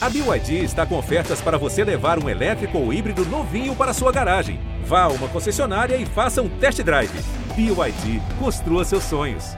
A BYD está com ofertas para você levar um elétrico ou híbrido novinho para sua garagem. Vá a uma concessionária e faça um test drive. BYD, construa seus sonhos.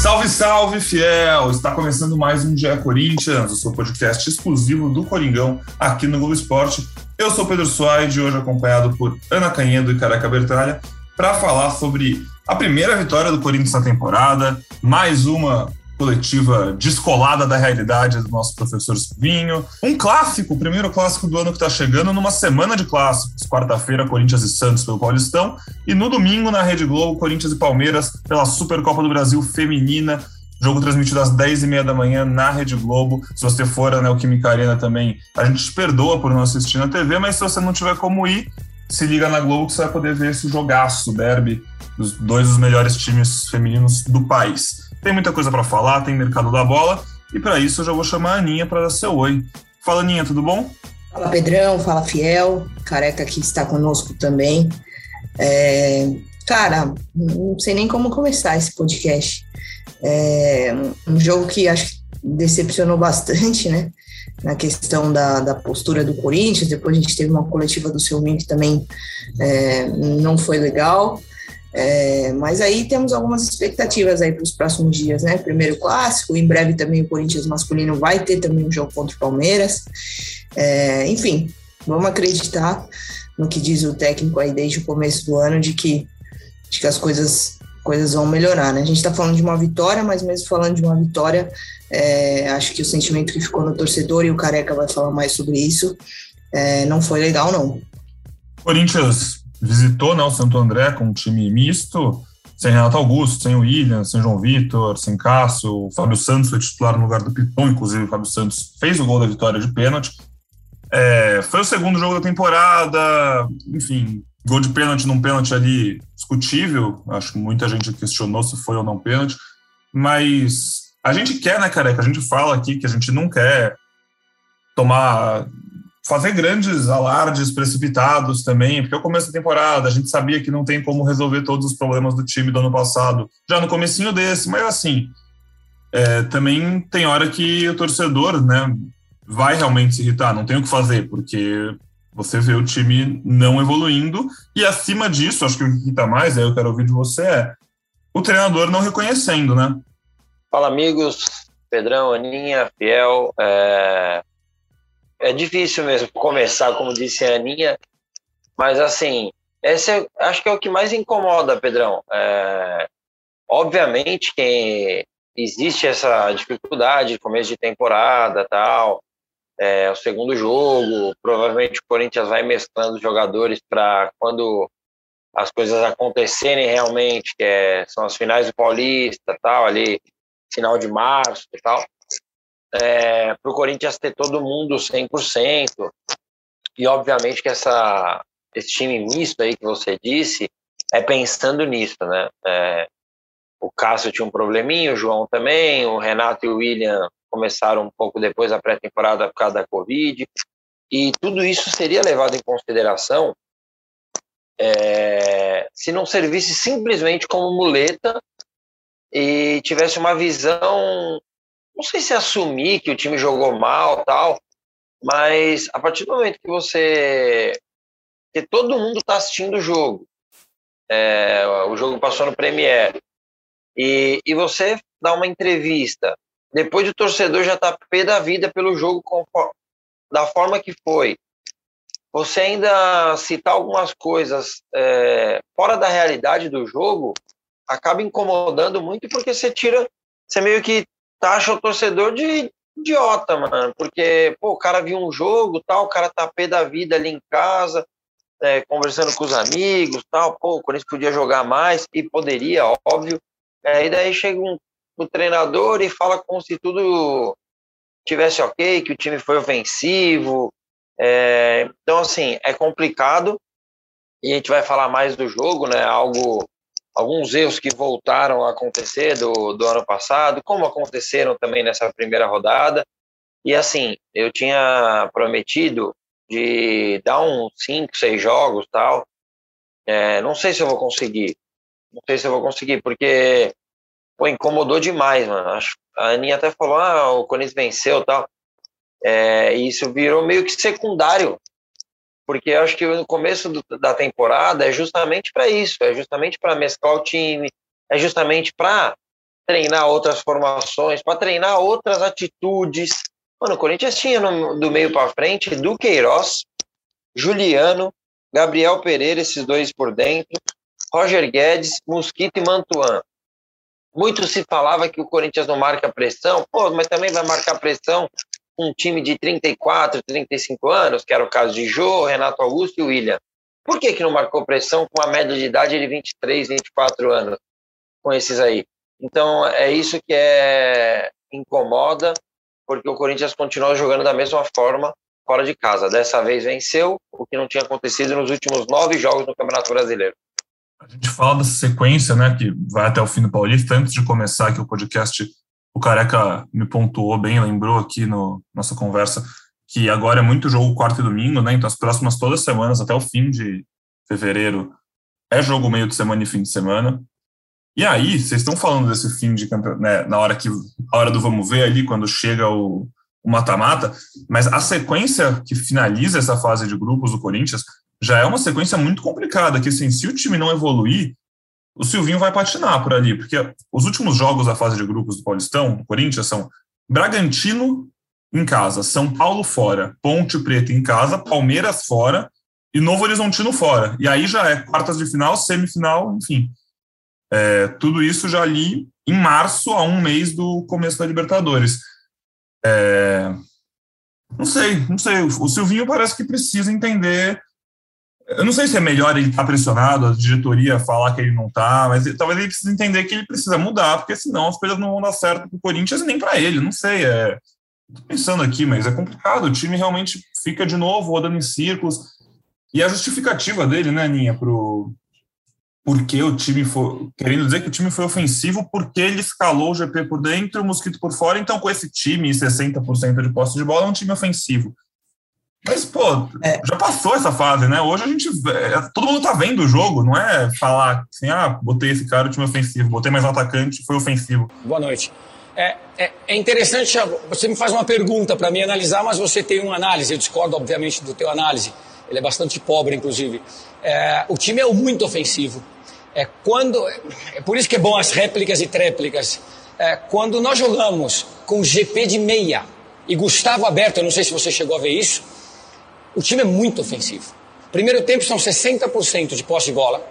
Salve, salve, fiel! Está começando mais um Dia Corinthians, o seu podcast exclusivo do Coringão aqui no Globo Esporte. Eu sou Pedro Suaide, hoje acompanhado por Ana Canhedo e Careca Bertralha, para falar sobre a primeira vitória do Corinthians na temporada, mais uma coletiva descolada da realidade do nosso professor Silvinho. Um clássico, o primeiro clássico do ano que está chegando, numa semana de clássicos. Quarta-feira, Corinthians e Santos pelo Paulistão. E no domingo, na Rede Globo, Corinthians e Palmeiras pela Supercopa do Brasil Feminina. Jogo transmitido às 10h30 da manhã na Rede Globo. Se você for na Neoquímica Arena também, a gente te perdoa por não assistir na TV, mas se você não tiver como ir, se liga na Globo que você vai poder ver esse jogaço, derby, dos dois dos melhores times femininos do país. Tem muita coisa para falar, tem mercado da bola, e para isso eu já vou chamar a Aninha para dar seu oi. Fala, Aninha, tudo bom? Fala, Pedrão, fala, Fiel, careca que está conosco também. É, cara, não sei nem como começar esse podcast. É um jogo que acho que decepcionou bastante, né? Na questão da, da postura do Corinthians. Depois a gente teve uma coletiva do Silvinho que também é, não foi legal. É, mas aí temos algumas expectativas aí para os próximos dias, né? Primeiro clássico, em breve também o Corinthians masculino vai ter também um jogo contra o Palmeiras. É, enfim, vamos acreditar no que diz o técnico aí desde o começo do ano de que, de que as coisas, coisas vão melhorar, né? A gente está falando de uma vitória, mas mesmo falando de uma vitória, é, acho que o sentimento que ficou no torcedor, e o Careca vai falar mais sobre isso, é, não foi legal, não. Corinthians visitou né, o Santo André com um time misto, sem Renato Augusto, sem o William, sem João Vitor, sem Cássio, o Fábio Santos foi titular no lugar do Piton, inclusive o Fábio Santos fez o gol da vitória de pênalti. É, foi o segundo jogo da temporada, enfim, gol de pênalti num pênalti ali discutível, acho que muita gente questionou se foi ou não pênalti, mas a gente quer, né, careca? A gente fala aqui que a gente não quer tomar fazer grandes alardes precipitados também, porque é o começo da temporada, a gente sabia que não tem como resolver todos os problemas do time do ano passado, já no comecinho desse, mas assim, é, também tem hora que o torcedor, né, vai realmente se irritar, não tem o que fazer, porque você vê o time não evoluindo, e acima disso, acho que o que irrita mais, aí eu quero ouvir de você, é o treinador não reconhecendo, né? Fala, amigos, Pedrão, Aninha, Fiel, é, é difícil mesmo começar, como disse a Aninha, mas assim, esse é, acho que é o que mais incomoda, Pedrão. É, obviamente que existe essa dificuldade de começo de temporada, tal, é, o segundo jogo, provavelmente o Corinthians vai mesclando jogadores para quando as coisas acontecerem realmente, que é, são as finais do Paulista, tal, ali, final de março e tal é, para o Corinthians ter todo mundo 100%. E, obviamente, que essa, esse time misto aí que você disse é pensando nisso, né? É, o Cássio tinha um probleminha, o João também, o Renato e o William começaram um pouco depois da pré-temporada por causa da Covid. E tudo isso seria levado em consideração é, se não servisse simplesmente como muleta e tivesse uma visão não sei se assumir que o time jogou mal tal, mas a partir do momento que você. que todo mundo está assistindo o jogo, é, o jogo passou no Premiere, e, e você dá uma entrevista, depois o torcedor já está pé da vida pelo jogo da forma que foi. Você ainda citar algumas coisas é, fora da realidade do jogo acaba incomodando muito porque você tira, você meio que taxa o torcedor de idiota, mano, porque, pô, o cara viu um jogo, tal, o cara tá pé da vida ali em casa, é, conversando com os amigos, tal, pô, o Corinthians podia jogar mais, e poderia, óbvio, é, e daí chega um, o treinador e fala como se tudo tivesse ok, que o time foi ofensivo, é, então, assim, é complicado, e a gente vai falar mais do jogo, né, algo alguns erros que voltaram a acontecer do, do ano passado, como aconteceram também nessa primeira rodada. E assim, eu tinha prometido de dar uns 5, 6 jogos tal. É, não sei se eu vou conseguir, Não sei se eu vou conseguir, porque pô, incomodou demais, mano. A Aninha até falou, ah, o Corinthians venceu e tal. É, e isso virou meio que secundário, porque acho que no começo do, da temporada é justamente para isso, é justamente para mesclar o time, é justamente para treinar outras formações, para treinar outras atitudes. Mano, o Corinthians tinha no, do meio para frente Duqueiroz, Juliano, Gabriel Pereira, esses dois por dentro, Roger Guedes, Mosquito e Mantuan. Muito se falava que o Corinthians não marca pressão, pô, mas também vai marcar pressão um time de 34, 35 anos, que era o caso de Jô, Renato Augusto e William. Por que, que não marcou pressão com a média de idade de 23, 24 anos com esses aí? Então, é isso que é incomoda, porque o Corinthians continua jogando da mesma forma fora de casa. Dessa vez venceu, o que não tinha acontecido nos últimos nove jogos no Campeonato Brasileiro. A gente fala dessa sequência, né, que vai até o fim do Paulista. Antes de começar aqui o podcast, o Careca me pontuou bem, lembrou aqui no nossa conversa que agora é muito jogo quarto e domingo, né? Então as próximas todas as semanas até o fim de fevereiro é jogo meio de semana e fim de semana. E aí, vocês estão falando desse fim de campeonato, né, na hora que a hora do vamos ver ali quando chega o mata-mata, mas a sequência que finaliza essa fase de grupos do Corinthians já é uma sequência muito complicada, que assim, se o time não evoluir, o Silvinho vai patinar por ali, porque os últimos jogos da fase de grupos do Paulistão, do Corinthians, são Bragantino em casa, São Paulo fora, Ponte Preta em casa, Palmeiras fora e Novo Horizontino fora. E aí já é quartas de final, semifinal, enfim. É, tudo isso já ali em março, a um mês do começo da Libertadores. É, não sei, não sei. O Silvinho parece que precisa entender eu não sei se é melhor ele estar tá pressionado, a diretoria falar que ele não está, mas talvez ele precise entender que ele precisa mudar, porque senão as coisas não vão dar certo para o Corinthians e nem para ele, não sei. É, tô pensando aqui, mas é complicado. O time realmente fica de novo rodando em círculos. E a justificativa dele, né, Aninha, pro porque o time foi. Querendo dizer que o time foi ofensivo porque ele escalou o GP por dentro, o Mosquito por fora, então com esse time e 60% de posse de bola, é um time ofensivo. Mas, pô, é. já passou essa fase, né? Hoje a gente. É, todo mundo tá vendo o jogo, não é falar assim, ah, botei esse cara, o time ofensivo, botei mais um atacante, foi ofensivo. Boa noite. É, é, é interessante, você me faz uma pergunta para mim analisar, mas você tem uma análise, eu discordo, obviamente, do teu análise. Ele é bastante pobre, inclusive. É, o time é muito ofensivo. É, quando, é por isso que é bom as réplicas e tréplicas. É, quando nós jogamos com GP de meia e Gustavo aberto, eu não sei se você chegou a ver isso, o time é muito ofensivo. Primeiro tempo são 60% de posse de bola,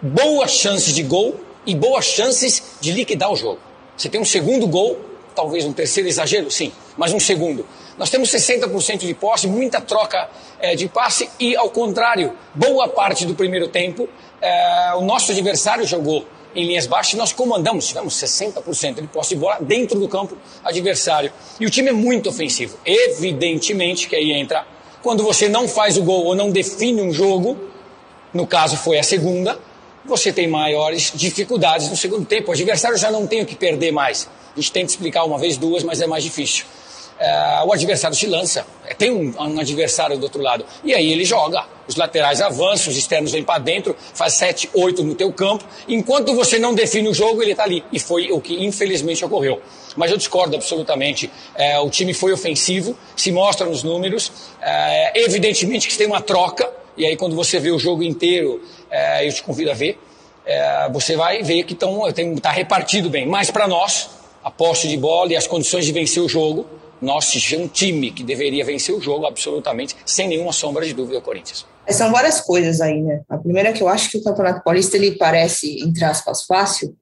boas chances de gol e boas chances de liquidar o jogo. Você tem um segundo gol, talvez um terceiro exagero, sim, mas um segundo. Nós temos 60% de posse, muita troca é, de passe e, ao contrário, boa parte do primeiro tempo, é, o nosso adversário jogou em linhas baixas e nós comandamos, tivemos 60% de posse de bola dentro do campo adversário. E o time é muito ofensivo. Evidentemente que aí entra quando você não faz o gol ou não define um jogo, no caso foi a segunda, você tem maiores dificuldades no segundo tempo. O adversário já não tem o que perder mais. A gente tenta explicar uma vez, duas, mas é mais difícil. É, o adversário se lança, é, tem um, um, adversário do outro lado, e aí ele joga. Os laterais avançam, os externos vêm para dentro, faz 7, 8 no teu campo. Enquanto você não define o jogo, ele está ali. E foi o que infelizmente ocorreu mas eu discordo absolutamente. É, o time foi ofensivo, se mostra nos números. É, evidentemente que tem uma troca, e aí quando você vê o jogo inteiro, é, eu te convido a ver, é, você vai ver que está repartido bem. Mas para nós, a posse de bola e as condições de vencer o jogo, um time que deveria vencer o jogo absolutamente, sem nenhuma sombra de dúvida, o Corinthians. São várias coisas aí, né? A primeira é que eu acho que o Campeonato Paulista ele parece, entre aspas, fácil,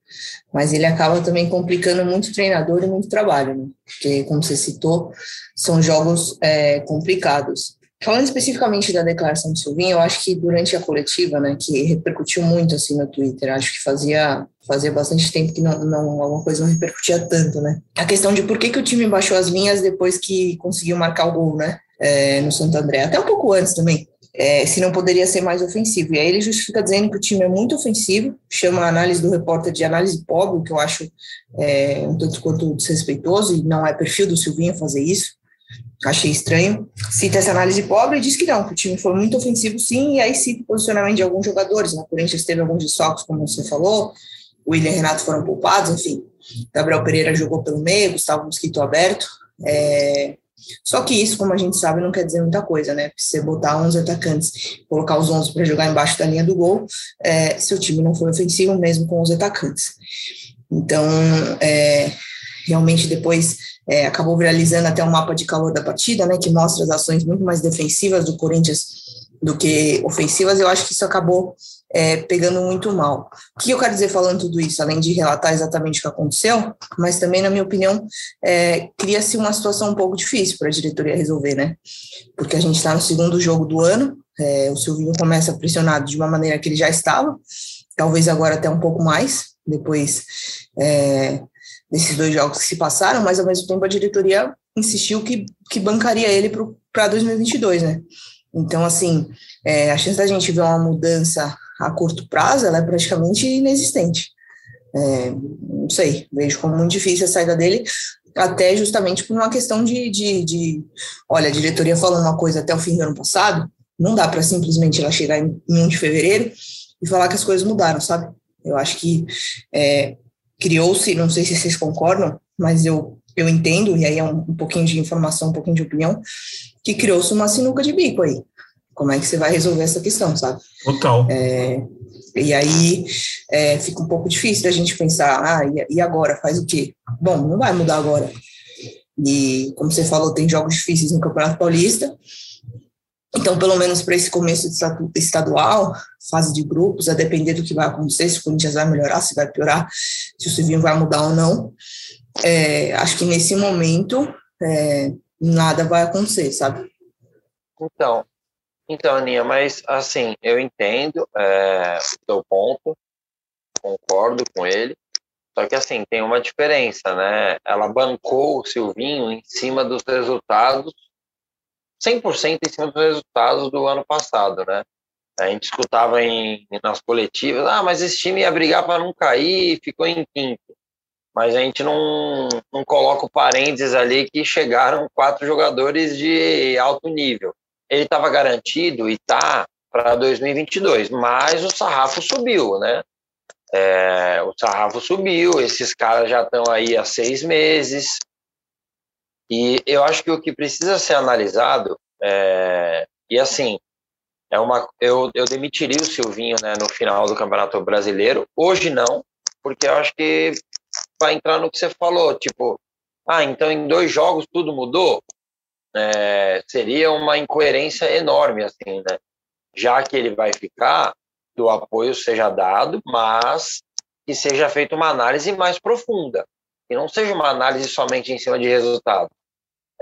mas ele acaba também complicando muito o treinador e muito trabalho, né? Porque, como você citou, são jogos é, complicados. Falando especificamente da declaração de Silvinho, eu acho que durante a coletiva, né, que repercutiu muito assim no Twitter, acho que fazia fazia bastante tempo que não, não alguma coisa não repercutia tanto, né? A questão de por que, que o time baixou as linhas depois que conseguiu marcar o gol, né, é, no Santo André, até um pouco antes também é, se não poderia ser mais ofensivo. E aí ele justifica dizendo que o time é muito ofensivo, chama a análise do repórter de análise pobre, que eu acho é, um tanto quanto desrespeitoso, e não é perfil do Silvinho fazer isso. Achei estranho. Cita essa análise pobre e diz que não, que o time foi muito ofensivo sim, e aí cita o posicionamento de alguns jogadores. Na? Corinthians teve alguns desfalques, como você falou, o William e Renato foram poupados, enfim. Gabriel Pereira jogou pelo meio, Gustavo Mosquito aberto. É... Só que isso, como a gente sabe, não quer dizer muita coisa, né? Se você botar 11 atacantes, colocar os 11 para jogar embaixo da linha do gol, é, seu time não foi ofensivo mesmo com os atacantes. Então, é, realmente depois é, acabou viralizando até um mapa de calor da partida, né, que mostra as ações muito mais defensivas do Corinthians do que ofensivas. Eu acho que isso acabou é, pegando muito mal. O que eu quero dizer falando tudo isso, além de relatar exatamente o que aconteceu, mas também, na minha opinião, é, cria-se uma situação um pouco difícil para a diretoria resolver, né? Porque a gente está no segundo jogo do ano, é, o Silvinho começa pressionado de uma maneira que ele já estava, talvez agora até um pouco mais, depois é, desses dois jogos que se passaram, mas ao mesmo tempo a diretoria insistiu que, que bancaria ele para 2022, né? Então, assim, é, a chance da gente ver uma mudança a curto prazo ela é praticamente inexistente. É, não sei, vejo como muito difícil a saída dele, até justamente por uma questão de, de, de olha, a diretoria falou uma coisa até o fim do ano passado, não dá para simplesmente ela chegar em, em 1 de fevereiro e falar que as coisas mudaram, sabe? Eu acho que é, criou-se, não sei se vocês concordam, mas eu, eu entendo, e aí é um, um pouquinho de informação, um pouquinho de opinião, que criou-se uma sinuca de bico aí. Como é que você vai resolver essa questão, sabe? Total. É, e aí é, fica um pouco difícil da gente pensar, ah, e, e agora? Faz o quê? Bom, não vai mudar agora. E, como você falou, tem jogos difíceis no Campeonato Paulista, então, pelo menos para esse começo estadual, fase de grupos, a depender do que vai acontecer, se o Corinthians vai melhorar, se vai piorar, se o Silvinho vai mudar ou não, é, acho que nesse momento é, nada vai acontecer, sabe? Então, então, Aninha, mas assim, eu entendo é, o teu ponto, concordo com ele, só que assim, tem uma diferença, né? Ela bancou o Silvinho em cima dos resultados 100% em cima dos resultados do ano passado, né? A gente escutava em, nas coletivas, ah, mas esse time ia brigar para não cair, ficou em quinto. Mas a gente não, não coloca o parênteses ali que chegaram quatro jogadores de alto nível. Ele estava garantido e tá para 2022, mas o sarrafo subiu, né? É, o sarrafo subiu, esses caras já estão aí há seis meses, e eu acho que o que precisa ser analisado, é, e assim, é uma, eu, eu demitiria o Silvinho né, no final do Campeonato Brasileiro. Hoje não, porque eu acho que vai entrar no que você falou, tipo, ah, então em dois jogos tudo mudou? É, seria uma incoerência enorme, assim, né? Já que ele vai ficar, que o apoio seja dado, mas que seja feita uma análise mais profunda, que não seja uma análise somente em cima de resultado.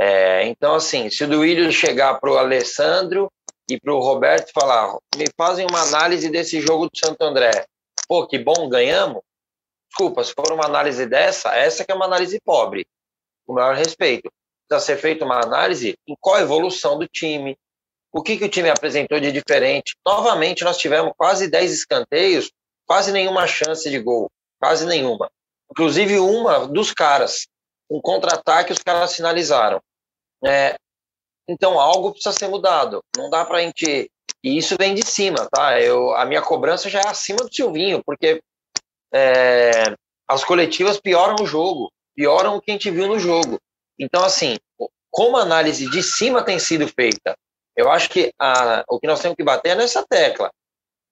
É, então, assim, se o Duílio chegar para o Alessandro e para o Roberto falar, me fazem uma análise desse jogo do Santo André. Pô, que bom, ganhamos. Desculpa, se for uma análise dessa, essa que é uma análise pobre, com o maior respeito. Precisa ser feita uma análise em qual a evolução do time, o que, que o time apresentou de diferente. Novamente, nós tivemos quase 10 escanteios, quase nenhuma chance de gol, quase nenhuma. Inclusive uma dos caras. Um contra-ataque, os caras sinalizaram. É, então, algo precisa ser mudado. Não dá para a gente. E isso vem de cima, tá? Eu, a minha cobrança já é acima do Silvinho, porque é, as coletivas pioram o jogo, pioram o que a gente viu no jogo. Então, assim, como a análise de cima tem sido feita, eu acho que a, o que nós temos que bater é nessa tecla.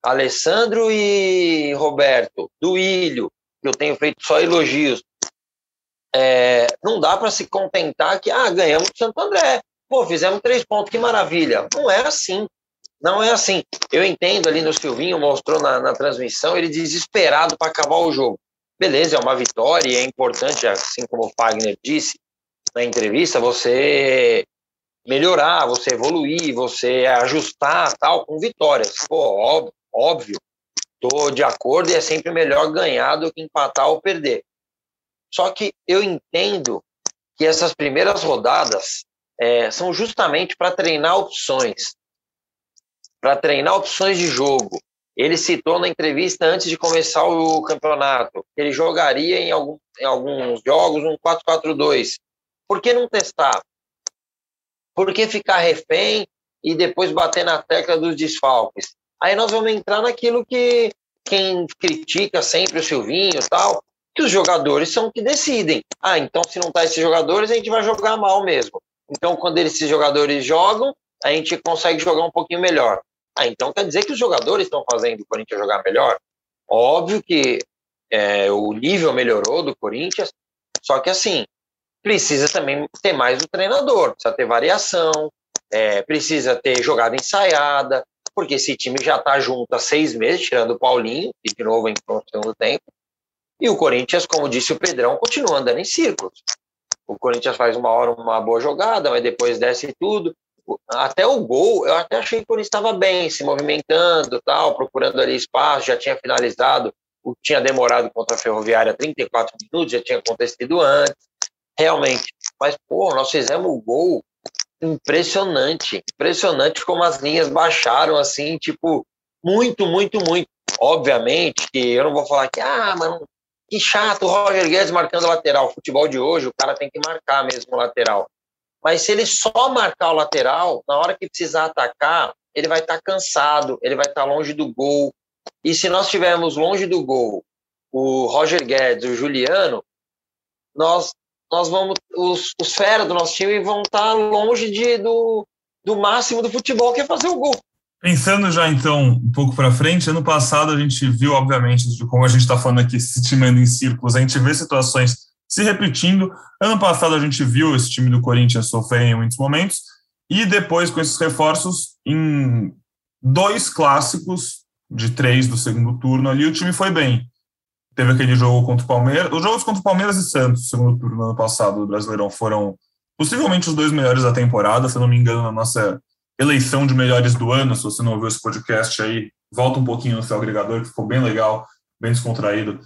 Alessandro e Roberto, do Ilho, que eu tenho feito só elogios, é, não dá para se contentar que, ah, ganhamos do Santo André. Pô, fizemos três pontos, que maravilha. Não é assim. Não é assim. Eu entendo ali no Silvinho, mostrou na, na transmissão, ele desesperado para acabar o jogo. Beleza, é uma vitória, é importante, assim como o Fagner disse na entrevista, você melhorar, você evoluir, você ajustar tal com vitórias. Pô, óbvio, óbvio, tô de acordo e é sempre melhor ganhar do que empatar ou perder. Só que eu entendo que essas primeiras rodadas é, são justamente para treinar opções, para treinar opções de jogo. Ele citou na entrevista antes de começar o campeonato que ele jogaria em, algum, em alguns jogos um 4-4-2. Por que não testar? Por que ficar refém e depois bater na tecla dos desfalques? Aí nós vamos entrar naquilo que quem critica sempre o Silvinho e tal, que os jogadores são que decidem. Ah, então se não tá esses jogadores, a gente vai jogar mal mesmo. Então, quando esses jogadores jogam, a gente consegue jogar um pouquinho melhor. Ah, então quer dizer que os jogadores estão fazendo o Corinthians jogar melhor? Óbvio que é, o nível melhorou do Corinthians, só que assim, precisa também ter mais o treinador, precisa ter variação, é, precisa ter jogada ensaiada, porque esse time já está junto há seis meses, tirando o Paulinho, que de novo entrou no segundo tempo, e o Corinthians, como disse o Pedrão, continua andando em círculos. O Corinthians faz uma hora uma boa jogada, mas depois desce tudo. Até o gol, eu até achei que o Corinthians estava bem, se movimentando, tal, procurando ali espaço, já tinha finalizado, tinha demorado contra a Ferroviária 34 minutos, já tinha acontecido antes, realmente. Mas, pô, nós fizemos o gol impressionante, impressionante como as linhas baixaram, assim, tipo, muito, muito, muito. Obviamente que eu não vou falar que, ah, mano, que chato o Roger Guedes marcando lateral. Futebol de hoje, o cara tem que marcar mesmo o lateral. Mas se ele só marcar o lateral, na hora que precisar atacar, ele vai estar tá cansado, ele vai estar tá longe do gol. E se nós estivermos longe do gol, o Roger Guedes, o Juliano, nós, nós vamos, os, os feras do nosso time vão estar tá longe de, do, do máximo do futebol, que é fazer o gol. Pensando já então um pouco para frente, ano passado a gente viu, obviamente, de como a gente está falando aqui, se time anda em círculos, a gente vê situações se repetindo. Ano passado a gente viu esse time do Corinthians sofrer em muitos momentos, e depois com esses reforços, em dois clássicos de três do segundo turno ali, o time foi bem. Teve aquele jogo contra o Palmeiras, os jogos contra o Palmeiras e Santos, segundo turno no ano passado do Brasileirão, foram possivelmente os dois melhores da temporada, se eu não me engano, na nossa eleição de melhores do ano. Se você não ouviu esse podcast aí, volta um pouquinho no seu agregador, que ficou bem legal, bem descontraído,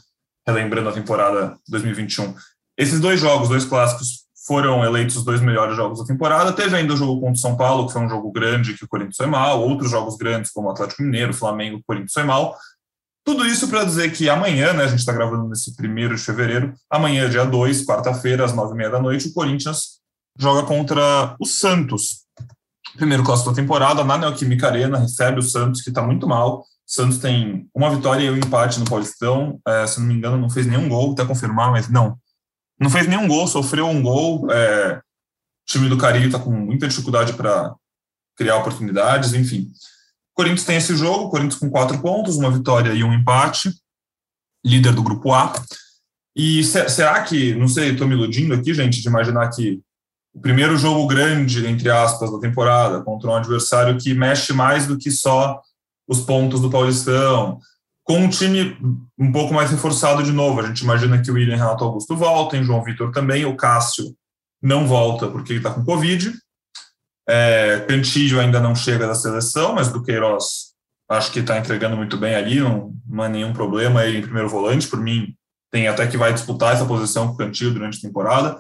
relembrando a temporada 2021. Esses dois jogos, dois clássicos, foram eleitos os dois melhores jogos da temporada. Teve ainda o jogo contra o São Paulo, que foi um jogo grande que o Corinthians foi mal, outros jogos grandes, como o Atlético Mineiro, Flamengo, o Corinthians foi mal. Tudo isso para dizer que amanhã, né, a gente está gravando nesse primeiro de fevereiro, amanhã, dia 2, quarta-feira, às nove e meia da noite, o Corinthians joga contra o Santos, primeiro clássico da temporada, na Neoquímica Arena, recebe o Santos, que está muito mal. O Santos tem uma vitória e um empate no Paulistão. É, se não me engano, não fez nenhum gol, até confirmar, mas não. Não fez nenhum gol, sofreu um gol. É, o time do Carilho está com muita dificuldade para criar oportunidades, enfim. O Corinthians tem esse jogo, o Corinthians com quatro pontos, uma vitória e um empate, líder do grupo A. E será que, não sei, estou me iludindo aqui, gente, de imaginar que o primeiro jogo grande, entre aspas, da temporada, contra um adversário que mexe mais do que só os pontos do Paulistão, com um time um pouco mais reforçado de novo. A gente imagina que o William Renato Augusto voltem, João Vitor também, o Cássio não volta porque ele está com Covid. É, Cantillo ainda não chega da seleção, mas do Queiroz acho que está entregando muito bem ali, não, não é nenhum problema ele em primeiro volante. Por mim, tem até que vai disputar essa posição com o Cantillo durante a temporada.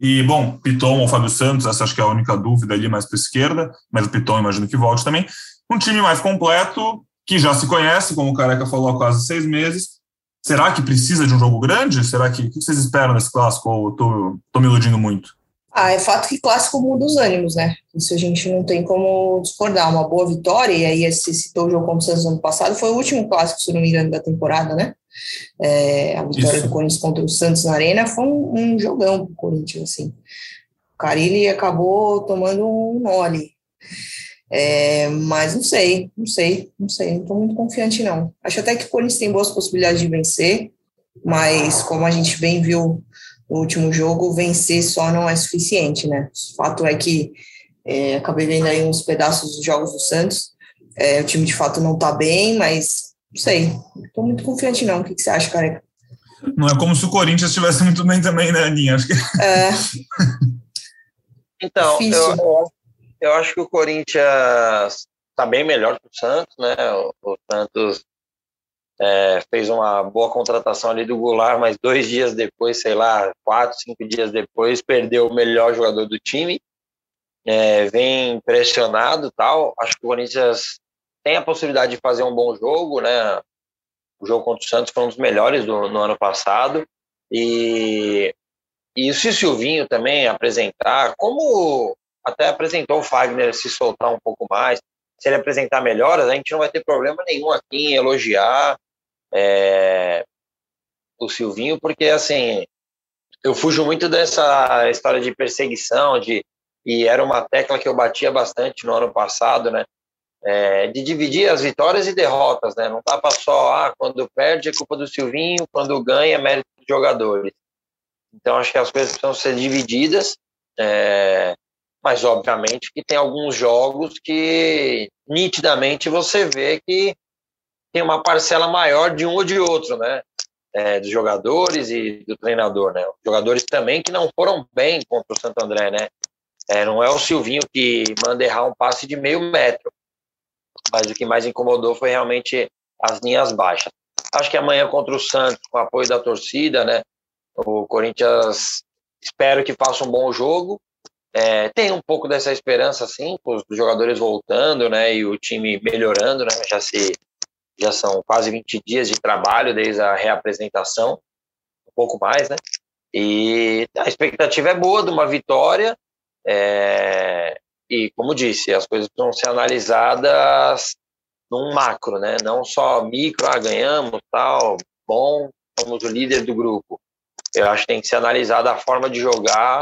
E, bom, Piton ou Fábio Santos, essa acho que é a única dúvida ali mais para esquerda, mas o Piton imagino que volte também. Um time mais completo, que já se conhece, como o Careca falou há quase seis meses. Será que precisa de um jogo grande? Será que. O que vocês esperam nesse clássico? Ou estou me iludindo muito? Ah, é fato que clássico muda os ânimos, né? Isso a gente não tem como discordar. Uma boa vitória, e aí você citou o jogo como Santos ano passado, foi o último clássico, se não me engano, da temporada, né? É, a vitória Isso. do Corinthians contra o Santos na Arena foi um, um jogão pro Corinthians, assim. O Carilli acabou tomando um mole. É, mas não sei, não sei, não sei, não estou muito confiante, não. Acho até que o Corinthians tem boas possibilidades de vencer, mas como a gente bem viu no último jogo, vencer só não é suficiente, né? O fato é que é, acabei vendo aí uns pedaços dos jogos do Santos. É, o time de fato não está bem, mas não sei, estou muito confiante não. O que, que, você acha, careca? Não é como se o Corinthians estivesse muito bem também, né, Aninha? Acho que... É. então, eu, eu acho que o Corinthians está bem melhor que o Santos, né? O, o Santos é, fez uma boa contratação ali do Goulart, mas dois dias depois, sei lá, quatro, cinco dias depois, perdeu o melhor jogador do time. É, vem pressionado tal. Acho que o Corinthians tem a possibilidade de fazer um bom jogo, né? O jogo contra o Santos foi um dos melhores do, no ano passado. E, e se o Silvinho também apresentar, como até apresentou o Fagner se soltar um pouco mais. Se ele apresentar melhoras, a gente não vai ter problema nenhum aqui em elogiar é, o Silvinho, porque assim, eu fujo muito dessa história de perseguição, de e era uma tecla que eu batia bastante no ano passado, né? É, de dividir as vitórias e derrotas, né? Não tava só, ah, quando perde é culpa do Silvinho, quando ganha é mérito dos jogadores. Então acho que as coisas precisam ser divididas, é, mas obviamente que tem alguns jogos que nitidamente você vê que tem uma parcela maior de um ou de outro, né? É, dos jogadores e do treinador, né? Jogadores também que não foram bem contra o Santo André, né? É, não é o Silvinho que manda errar um passe de meio metro, mas o que mais incomodou foi realmente as linhas baixas. Acho que amanhã contra o Santos, com apoio da torcida, né? O Corinthians espero que faça um bom jogo. É, tem um pouco dessa esperança, sim, com os jogadores voltando, né? E o time melhorando, né? Já se já são quase 20 dias de trabalho desde a reapresentação, um pouco mais, né? E a expectativa é boa de uma vitória. É, e, como disse, as coisas precisam ser analisadas num macro, né? Não só micro, ah, ganhamos, tal, bom, somos o líder do grupo. Eu acho que tem que ser analisada a forma de jogar,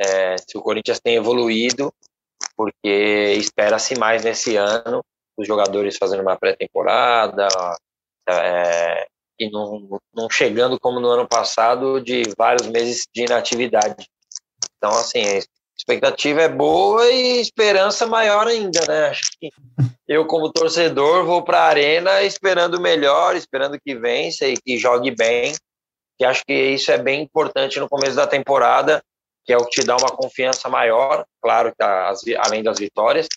é, se o Corinthians tem evoluído, porque espera-se mais nesse ano, os jogadores fazendo uma pré-temporada, é, e não, não chegando como no ano passado de vários meses de inatividade. Então, assim, expectativa é boa e esperança maior ainda, né? Acho que eu, como torcedor, vou para a arena esperando o melhor, esperando que vença e que jogue bem. E acho que isso é bem importante no começo da temporada, que é o que te dá uma confiança maior, claro, além das vitórias,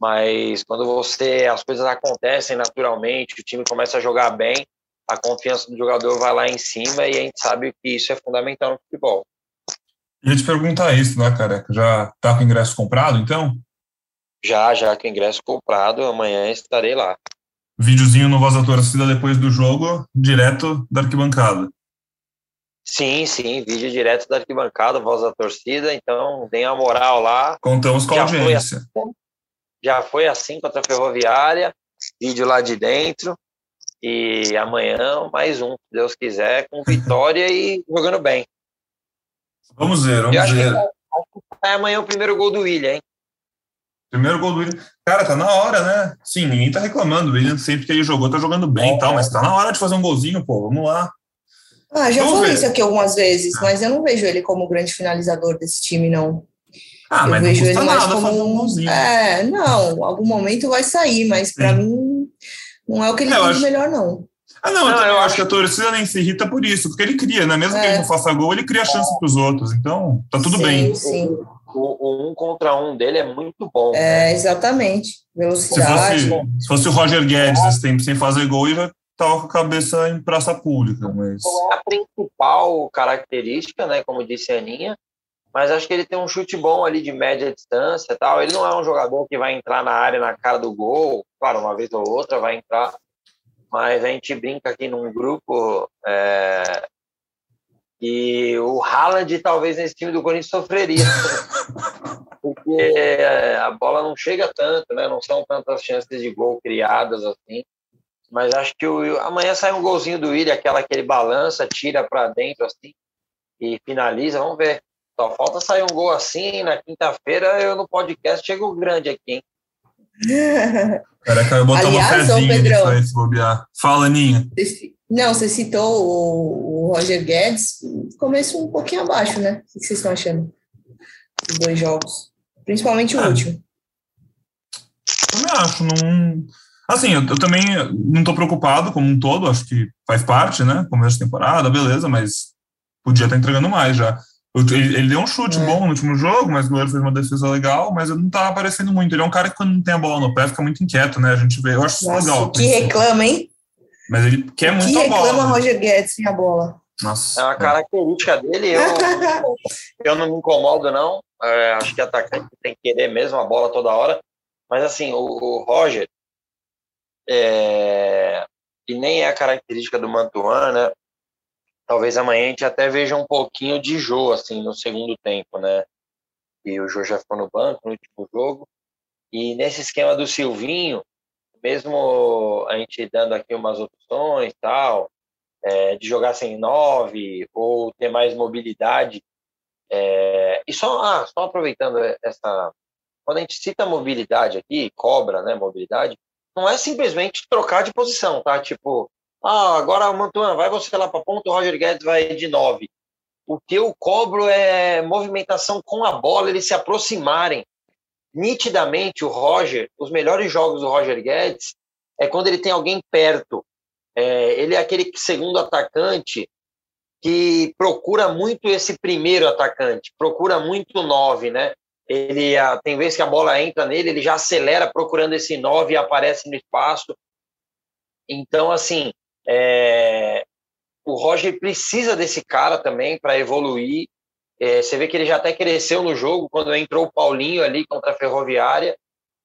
mas quando você as coisas acontecem naturalmente, o time começa a jogar bem, a confiança do jogador vai lá em cima e a gente sabe que isso é fundamental no futebol. Ia te perguntar isso, né, careca? Já tá com o ingresso comprado, então? Já, já com o ingresso comprado, amanhã estarei lá. Videozinho no Voz da Torcida depois do jogo, direto da arquibancada. Sim, sim, vídeo direto da arquibancada, Voz da Torcida, então deem a moral lá. Contamos com a audiência. Foi assim, já foi assim contra a Ferroviária, vídeo lá de dentro. E amanhã mais um, se Deus quiser, com vitória e jogando bem. Vamos ver, vamos ver. é amanhã o primeiro gol do William, hein? Primeiro gol do William. Cara, tá na hora, né? Sim, ninguém tá reclamando. O William, sempre que ele jogou, tá jogando bem e tal, mas tá na hora de fazer um golzinho, pô. Vamos lá. Ah, já falei isso aqui algumas vezes, mas eu não vejo ele como grande finalizador desse time, não. Ah, eu mas vejo ele mais como um golzinho. É, não, algum momento vai sair, mas para mim não é o que ele é, tem acho... de melhor, não. Ah, não, não eu, eu acho que a torcida nem se irrita por isso, porque ele cria, né? Mesmo é. que ele é. não faça gol, ele cria chance para os outros. Então, tá tudo sim, bem. Sim. O, o, um contra um dele é muito bom. É, né? exatamente. Velocidade. Se fosse, se fosse o Roger Guedes esse tempo sem fazer gol, ele já tava com a cabeça em praça pública. Mas... Não é a principal característica, né? Como disse a Aninha, mas acho que ele tem um chute bom ali de média distância tal. Ele não é um jogador que vai entrar na área na cara do gol, claro, uma vez ou outra vai entrar, mas a gente brinca aqui num grupo é, e o Haaland talvez nesse time do Corinthians sofreria, porque a bola não chega tanto, né? Não são tantas chances de gol criadas assim. Mas acho que o, amanhã sai um golzinho do Willian, aquela que ele balança, tira para dentro assim e finaliza. Vamos ver. Só falta sair um gol assim na quinta-feira. Eu no podcast chego grande aqui, hein? Caraca, eu botar Aliás, uma fezinha Pedrão, aí, se bobear. Fala, Ninha. Não, você citou o, Roger Guedes, começo um pouquinho abaixo, né? O que vocês estão achando? Os dois jogos. Principalmente o é. último. Eu acho, não. Assim, eu, eu, também não estou preocupado como um todo, acho que faz parte, né? Começo de temporada, beleza, mas podia estar entregando mais já. Ele, deu um chute é. bom no último jogo, mas o goleiro fez uma defesa legal, mas ele não tá aparecendo muito. Ele é um cara que quando não tem a bola no pé fica muito inquieto, né? A gente vê, eu acho Nossa, legal. Que reclama, hein? Mas ele quer muito a bola. Que reclama Roger Guedes sem a bola. Nossa. É uma característica dele. Eu, eu não me incomodo, não. É, acho que atacante tem que querer mesmo a bola toda hora. Mas assim, o, o Roger, é, e nem é a característica do Mantuan, né? Talvez amanhã a gente até veja um pouquinho de Jô, assim, no segundo tempo, né? e o Jô já ficou no banco no último jogo. E nesse esquema do Silvinho, mesmo a gente dando aqui umas opções tal, é, de jogar sem nove ou ter mais mobilidade, é, e só, ah, só aproveitando essa, quando a gente cita mobilidade aqui, cobra, né, mobilidade, não é simplesmente trocar de posição, tá? Tipo, ah, agora Mantuan, vai você lá para ponta, o Roger Guedes vai de nove. O que eu cobro é movimentação com a bola, eles se aproximarem. Nitidamente, o Roger, os melhores jogos do Roger Guedes é quando ele tem alguém perto. É, ele é aquele segundo atacante que procura muito esse primeiro atacante, procura muito nove, né? Ele tem vezes que a bola entra nele, ele já acelera procurando esse nove e aparece no espaço. Então, assim, é, o Roger precisa desse cara também para evoluir. É, você vê que ele já até cresceu no jogo quando entrou o Paulinho ali contra a Ferroviária.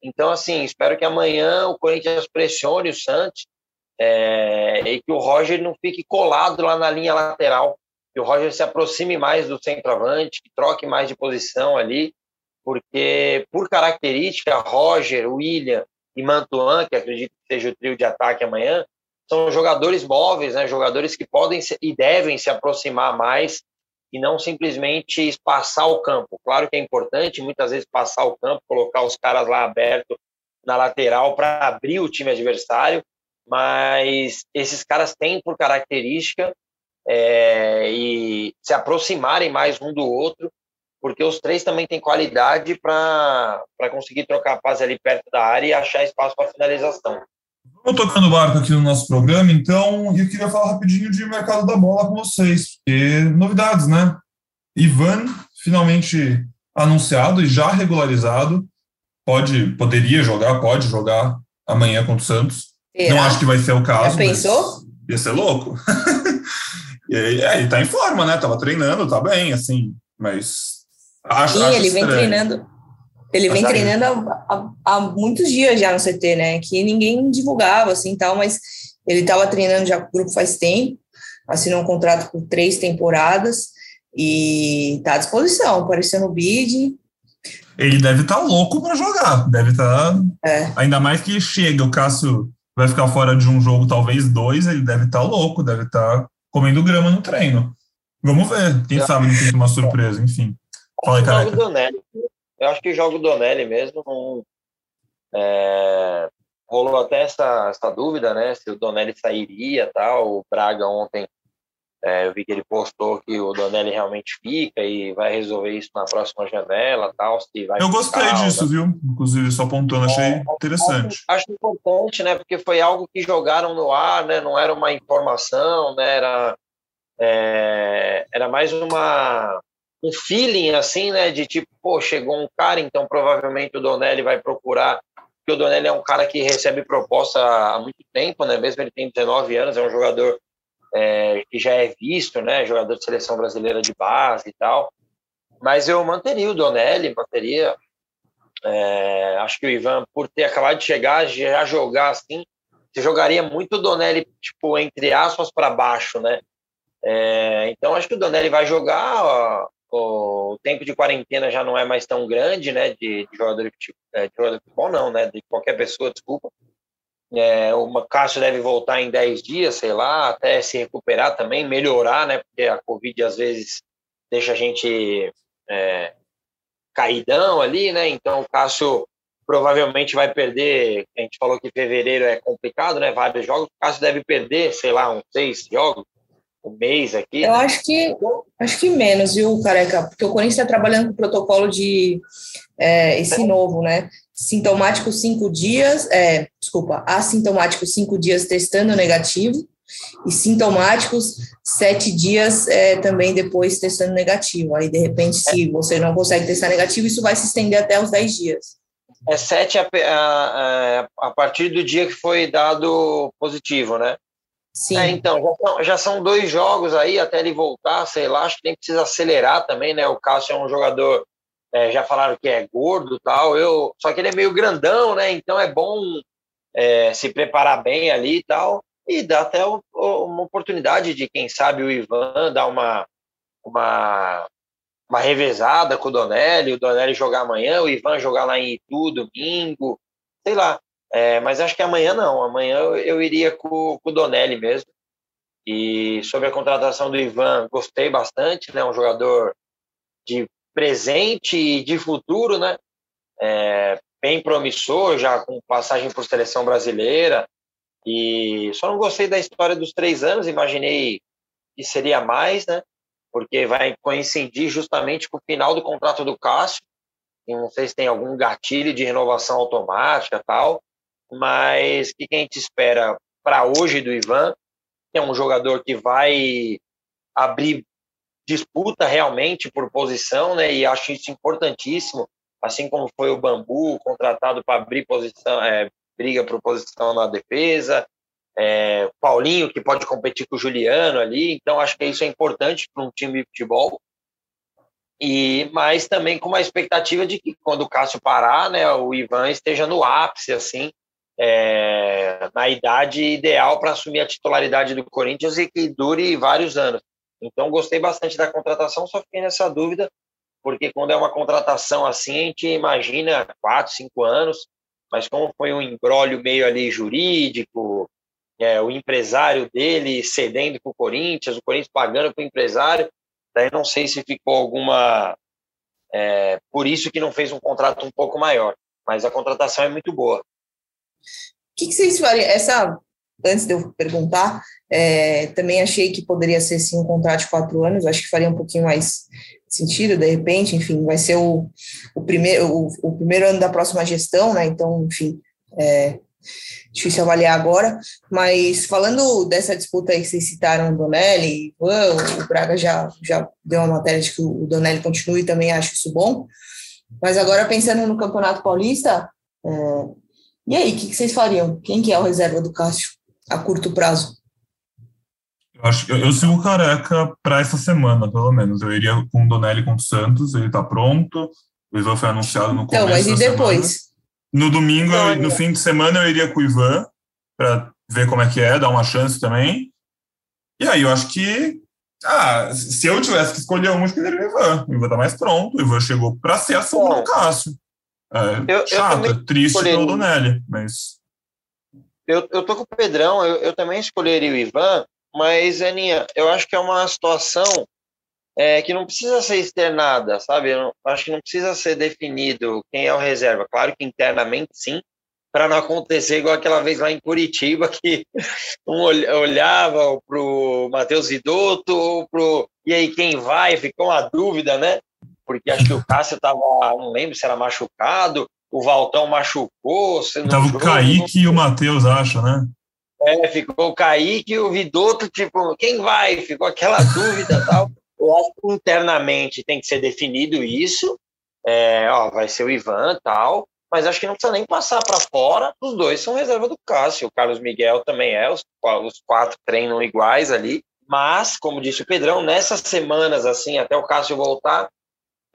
Então, assim, espero que amanhã o Corinthians pressione o Santos é, e que o Roger não fique colado lá na linha lateral, que o Roger se aproxime mais do centroavante, que troque mais de posição ali, porque por característica, Roger, William e Mantuan, que acredito que seja o trio de ataque amanhã, são jogadores móveis, né? jogadores que podem e devem se aproximar mais e não simplesmente espaçar o campo. Claro que é importante muitas vezes passar o campo, colocar os caras lá aberto na lateral para abrir o time adversário, mas esses caras têm por característica é, e se aproximarem mais um do outro, porque os três também têm qualidade para conseguir trocar a paz ali perto da área e achar espaço para finalização. Vamos tocando barco aqui no nosso programa, então, e eu queria falar rapidinho de mercado da bola com vocês, porque novidades, né? Ivan, finalmente anunciado e já regularizado, pode, poderia jogar, pode jogar amanhã contra o Santos. Não acho que vai ser o caso. Já pensou? Ia ser louco. e aí, é, ele tá em forma, né? Tava treinando, tá bem, assim, mas. Acho, Sim, acho ele estranho. vem treinando. Ele vem treinando há, há, há, muitos dias já no CT, né? Que ninguém divulgava, assim, tal, mas ele estava treinando já com o grupo faz tempo, assinou um contrato por três temporadas e está à disposição, apareceu no bid, ele deve estar tá louco para jogar. Deve estar. Tá... É. Ainda mais que chega, o Cássio vai ficar fora de um jogo, talvez dois, ele deve estar tá louco, deve estar tá comendo grama no treino. Vamos ver, quem é. sabe não tem uma surpresa, enfim. Fala aí, cara. Eu acho que joga o Donelli mesmo. é, rolou até essa, essa dúvida, né? Se o Donelli sairia tal. O Braga ontem é, eu vi que ele postou que o Donelli realmente fica e vai resolver isso na próxima janela, tal. Se vai eu gostei ficar, disso, né? viu? Inclusive, só apontando, achei é, interessante. Acho, acho, importante, né? Porque foi algo que jogaram no ar, né? Não era uma informação, né? Era, é, era mais uma um feeling assim, né? De tipo, pô, chegou um cara, então provavelmente o Donelli vai procurar. Porque o Donelli é um cara que recebe proposta há muito tempo, né? Mesmo ele tem 19 anos, é um jogador é, que já é visto, né, jogador de seleção brasileira de base e tal. Mas eu manteria o Donelli, manteria. É, acho que o Ivan, por ter acabado de chegar, já jogar assim, você jogaria muito o Donelli, tipo, entre aspas, para baixo, né? É, então acho que o Donelli vai jogar. O tempo de quarentena já não é mais tão grande, né? De, de jogador de, é, de jogador de futebol, não, né? De qualquer pessoa, desculpa. É, o Cássio deve voltar em 10 dias, sei lá, até se recuperar também, melhorar, né? Porque a Covid às vezes deixa a gente é, caidão ali, né? Então o Cássio provavelmente vai perder. A gente falou que fevereiro é complicado, né? Vários jogos. O Cássio deve perder, sei lá, uns seis jogos, um mês aqui. Eu né? acho que acho que menos, viu, Careca? Porque o Corinthians está trabalhando com o protocolo de é, esse é. novo, né? sintomático cinco dias, é, desculpa, assintomático cinco dias testando negativo e sintomáticos sete dias é, também depois testando negativo. Aí, de repente, se você não consegue testar negativo, isso vai se estender até os dez dias. É sete a, a, a partir do dia que foi dado positivo, né? Sim. É, então, já são, dois jogos aí até ele voltar, sei lá, acho que nem precisa acelerar também, né? O Cássio é um jogador é, já falaram que é gordo tal. Eu, só que ele é meio grandão, né? Então é bom é, se preparar bem ali e tal. E dá até uma oportunidade de, quem sabe, o Ivan dar uma, uma uma revezada com o Donelli, o Donelli jogar amanhã, o Ivan jogar lá em Itu, domingo, sei lá. É, mas acho que amanhã não, amanhã eu, eu iria com, com, o Donelli mesmo. E sobre a contratação do Ivan, gostei bastante, né? Um jogador de presente e de futuro, né? É, bem promissor, já com passagem por seleção brasileira. E só não gostei da história dos três anos, imaginei que seria mais, né? Porque vai coincidir justamente com o final do contrato do Cássio. E não sei se tem algum gatilho de renovação automática tal, mas o que a gente espera para hoje do Ivan? É um jogador que vai abrir disputa realmente por posição, né? E acho isso importantíssimo, assim como foi o Bambu contratado para abrir posição, é, briga por posição na defesa, é, Paulinho que pode competir com o Juliano ali, então acho que isso é importante para um time de futebol. E mas também com uma expectativa de que quando o Cássio parar, né, o Ivan esteja no ápice assim, é, na idade ideal para assumir a titularidade do Corinthians e que dure vários anos. Então, gostei bastante da contratação, só fiquei nessa dúvida, porque quando é uma contratação assim, a gente imagina quatro, cinco anos, mas como foi um embrólio meio ali jurídico, é, o empresário dele cedendo para o Corinthians, o Corinthians pagando para o empresário, daí não sei se ficou alguma. É, por isso que não fez um contrato um pouco maior, mas a contratação é muito boa. O que, que vocês fariam? Essa antes de eu perguntar, é, também achei que poderia ser sim um contrato de quatro anos, acho que faria um pouquinho mais sentido, de repente, enfim, vai ser o, o, primeiro, o, o primeiro ano da próxima gestão, né? Então, enfim, é difícil avaliar agora, mas falando dessa disputa aí que vocês citaram, o Donelli, o Braga já, já deu uma matéria de que o Donelli continue, também acho isso bom, mas agora pensando no Campeonato Paulista, é, e aí, o que, que vocês fariam? Quem que é o reserva do Cássio? a curto prazo? Eu, acho, eu, eu sigo o Careca para essa semana, pelo menos. Eu iria com o Donelli contra o Santos, ele está pronto. O Ivan foi anunciado no começo Então, mas e depois? Semana. No domingo, eu, no fim de semana, eu iria com o Ivan para ver como é que é, dar uma chance também. E aí eu acho que ah, se eu tivesse que escolher um, escolheria o Ivan. O Ivan tá mais pronto. O Ivan chegou para ser a sombra do Cássio. É, eu, chato, eu triste pelo Donelli, mas eu, eu tô com o Pedrão, eu, eu também escolheria o Ivan, mas, Aninha, eu acho que é uma situação é, que não precisa ser externada, sabe? Eu não, acho que não precisa ser definido quem é o reserva. Claro que internamente sim, para não acontecer igual aquela vez lá em Curitiba, que um olhava para o Matheus Vidotto, ou pro, e aí quem vai? Ficou uma dúvida, né? Porque acho que o Cássio estava, não lembro se era machucado, o Valtão machucou. Tava o Kaique e o Matheus, acho, né? É, ficou o Kaique e o Vidotto, tipo, quem vai? Ficou aquela dúvida tal. Eu acho que internamente tem que ser definido isso. É, ó, vai ser o Ivan tal, mas acho que não precisa nem passar para fora. Os dois são reserva do Cássio. O Carlos Miguel também é, os, os quatro treinam iguais ali. Mas, como disse o Pedrão, nessas semanas, assim, até o Cássio voltar,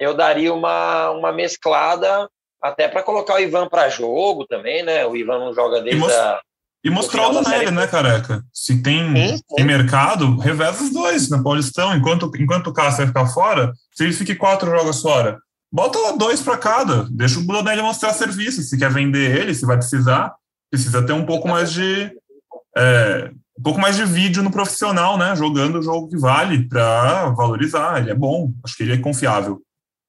eu daria uma, uma mesclada até para colocar o Ivan para jogo também, né? O Ivan não joga desde e a. E mostrar o Donelli, né, careca? Se tem, sim, sim. tem mercado, reveza os dois na Paulistão. Enquanto, enquanto o Cássio vai ficar fora, se ele fique quatro jogos fora, bota dois para cada. Deixa o Donelli mostrar serviço. Se quer vender ele, se vai precisar, precisa ter um pouco mais de. É, um pouco mais de vídeo no profissional, né? Jogando o jogo que vale para valorizar. Ele é bom, acho que ele é confiável.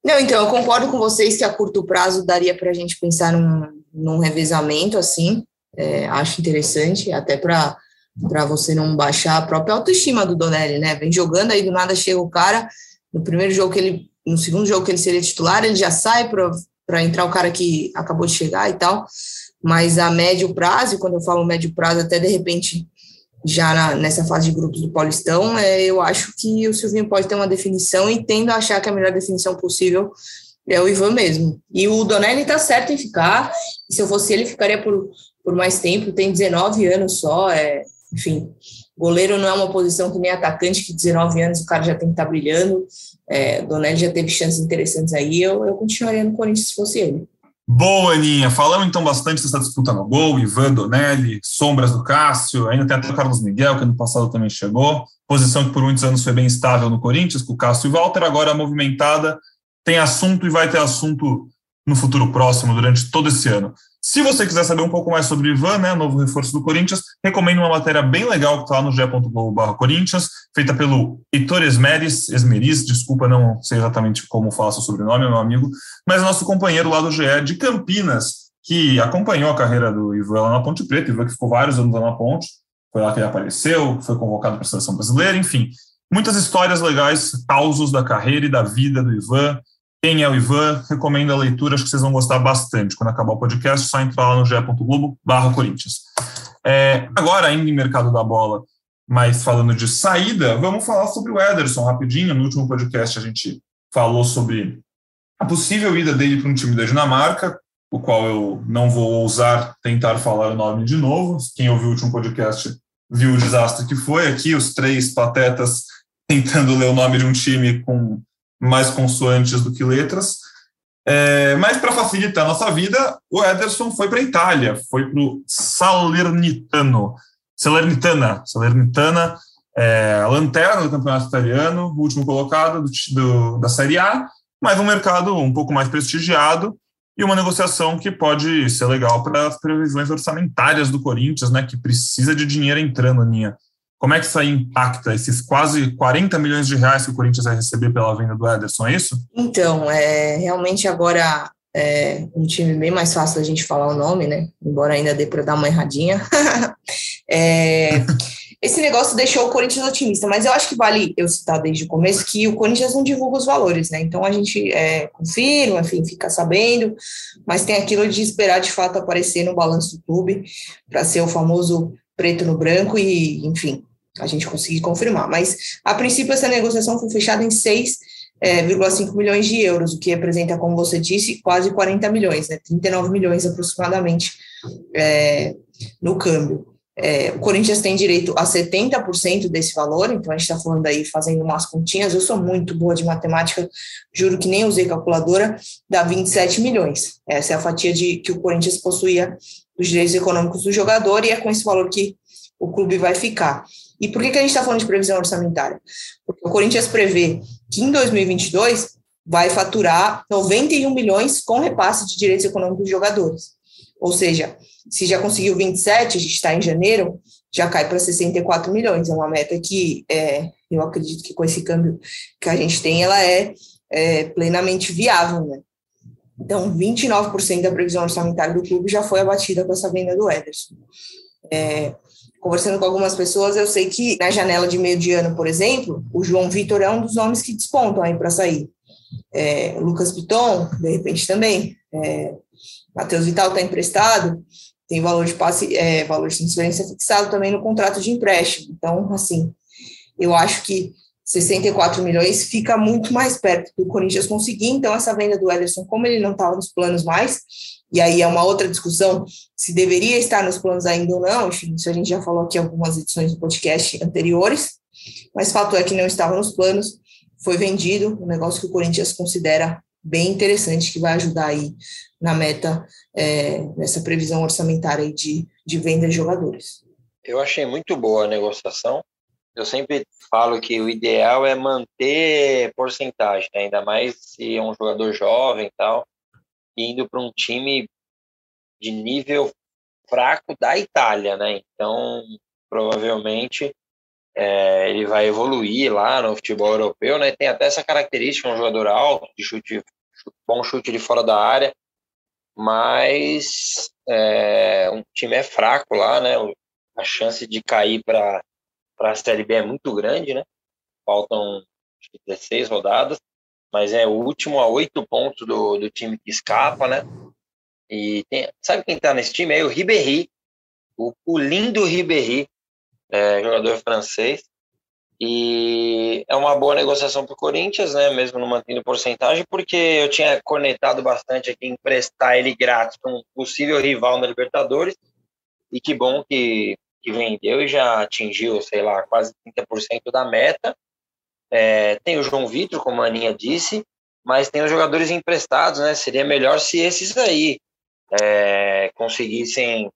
Não, então, eu concordo com vocês que a curto prazo daria para a gente pensar num, num revezamento assim. É, acho interessante, até para para você não baixar a própria autoestima do Donelli, né? Vem jogando aí do nada chega o cara no primeiro jogo que ele, no segundo jogo que ele seria titular, ele já sai para entrar o cara que acabou de chegar e tal. Mas a médio prazo, quando eu falo médio prazo, até de repente já na, nessa fase de grupos do Paulistão, é, eu acho que o Silvinho pode ter uma definição e tendo a achar que a melhor definição possível é o Ivan mesmo. E o Donelli tá certo em ficar, se eu fosse ele, ficaria por, por mais tempo, tem 19 anos só, é, enfim, goleiro não é uma posição que nem atacante, que 19 anos o cara já tem que estar tá brilhando, é, Donelli já teve chances interessantes aí, eu, eu continuaria no Corinthians se fosse ele. Boa, Aninha. Falamos então bastante dessa disputa no gol, Ivan Donelli, sombras do Cássio, ainda tem até o Carlos Miguel, que no passado também chegou. Posição que por muitos anos foi bem estável no Corinthians, com o Cássio e Walter, agora movimentada, tem assunto e vai ter assunto no futuro próximo, durante todo esse ano. Se você quiser saber um pouco mais sobre o Ivan, né, novo reforço do Corinthians, recomendo uma matéria bem legal que está lá no ge.globo Corinthians, feita pelo Heitor Esmeris, Esmeris, desculpa, não sei exatamente como faço o sobrenome, meu amigo, mas nosso companheiro lá do GE de Campinas, que acompanhou a carreira do Ivan lá na Ponte Preta, Ivan que ficou vários anos lá na Ponte, foi lá que ele apareceu, foi convocado para a seleção brasileira, enfim, muitas histórias legais, causos da carreira e da vida do Ivan, quem é o Ivan? Recomendo a leitura, acho que vocês vão gostar bastante. Quando acabar o podcast, só entrar lá no ge.globo barra Corinthians. É, agora, ainda em mercado da bola, mas falando de saída, vamos falar sobre o Ederson rapidinho. No último podcast a gente falou sobre a possível ida dele para um time da Dinamarca, o qual eu não vou ousar tentar falar o nome de novo. Quem ouviu o último podcast viu o desastre que foi aqui, os três patetas tentando ler o nome de um time com mais consoantes do que letras. É, mas para facilitar a nossa vida, o Ederson foi para a Itália, foi para o Salernitano, Salernitana, Salernitana, é, lanterna do campeonato italiano, último colocado do, do, da Série A, mas um mercado um pouco mais prestigiado e uma negociação que pode ser legal para as previsões orçamentárias do Corinthians, né, que precisa de dinheiro entrando, Aninha. Como é que isso aí impacta esses quase 40 milhões de reais que o Corinthians vai receber pela venda do Ederson, é isso? Então, é, realmente agora é um time bem mais fácil da gente falar o nome, né? Embora ainda dê para dar uma erradinha. é, esse negócio deixou o Corinthians otimista, mas eu acho que vale eu citar desde o começo que o Corinthians não divulga os valores, né? Então a gente é, confirma, enfim, fica sabendo, mas tem aquilo de esperar de fato aparecer no balanço do clube para ser o famoso preto no branco e, enfim, a gente conseguir confirmar. Mas, a princípio, essa negociação foi fechada em 6,5 é, milhões de euros, o que representa, como você disse, quase 40 milhões, né, 39 milhões aproximadamente é, no câmbio. É, o Corinthians tem direito a 70% desse valor, então a gente está falando aí, fazendo umas continhas, eu sou muito boa de matemática, juro que nem usei calculadora, dá 27 milhões. Essa é a fatia de, que o Corinthians possuía dos direitos econômicos do jogador e é com esse valor que o clube vai ficar. E por que, que a gente está falando de previsão orçamentária? Porque o Corinthians prevê que em 2022 vai faturar 91 milhões com repasse de direitos econômicos dos jogadores. Ou seja, se já conseguiu 27, a gente está em janeiro, já cai para 64 milhões. É uma meta que é, eu acredito que com esse câmbio que a gente tem, ela é, é plenamente viável. Né? Então, 29% da previsão orçamentária do clube já foi abatida com essa venda do Ederson. É, conversando com algumas pessoas, eu sei que na janela de meio de ano, por exemplo, o João Vitor é um dos nomes que despontam aí para sair. É, Lucas Piton, de repente também. É, Matheus Vital está emprestado, tem valor de passe, é, valor de transferência fixado também no contrato de empréstimo. Então, assim, eu acho que 64 milhões fica muito mais perto do Corinthians conseguir. Então, essa venda do Ederson, como ele não estava nos planos mais, e aí é uma outra discussão se deveria estar nos planos ainda ou não, enfim, isso a gente já falou aqui em algumas edições do podcast anteriores, mas fato é que não estava nos planos, foi vendido, um negócio que o Corinthians considera bem interessante, que vai ajudar aí na meta, é, nessa previsão orçamentária de, de venda de jogadores. Eu achei muito boa a negociação. Eu sempre falo que o ideal é manter porcentagem, né? ainda mais se é um jogador jovem e tal indo para um time de nível fraco da Itália, né? Então, provavelmente é, ele vai evoluir lá no futebol europeu, né? Tem até essa característica, um jogador alto, de chute, bom chute de fora da área, mas é, um time é fraco lá, né? A chance de cair para a Série B é muito grande, né? Faltam 16 rodadas mas é o último a oito pontos do, do time que escapa, né? E tem, sabe quem tá nesse time? É o Ribéry, o, o lindo Ribéry, é, jogador francês. E é uma boa negociação para o Corinthians, né? Mesmo não mantendo porcentagem, porque eu tinha conectado bastante aqui em emprestar ele grátis para um possível rival na Libertadores. E que bom que, que vendeu e já atingiu, sei lá, quase 30% da meta. É, tem o João Vitor, como a Aninha disse, mas tem os jogadores emprestados, né? Seria melhor se esses aí é, conseguissem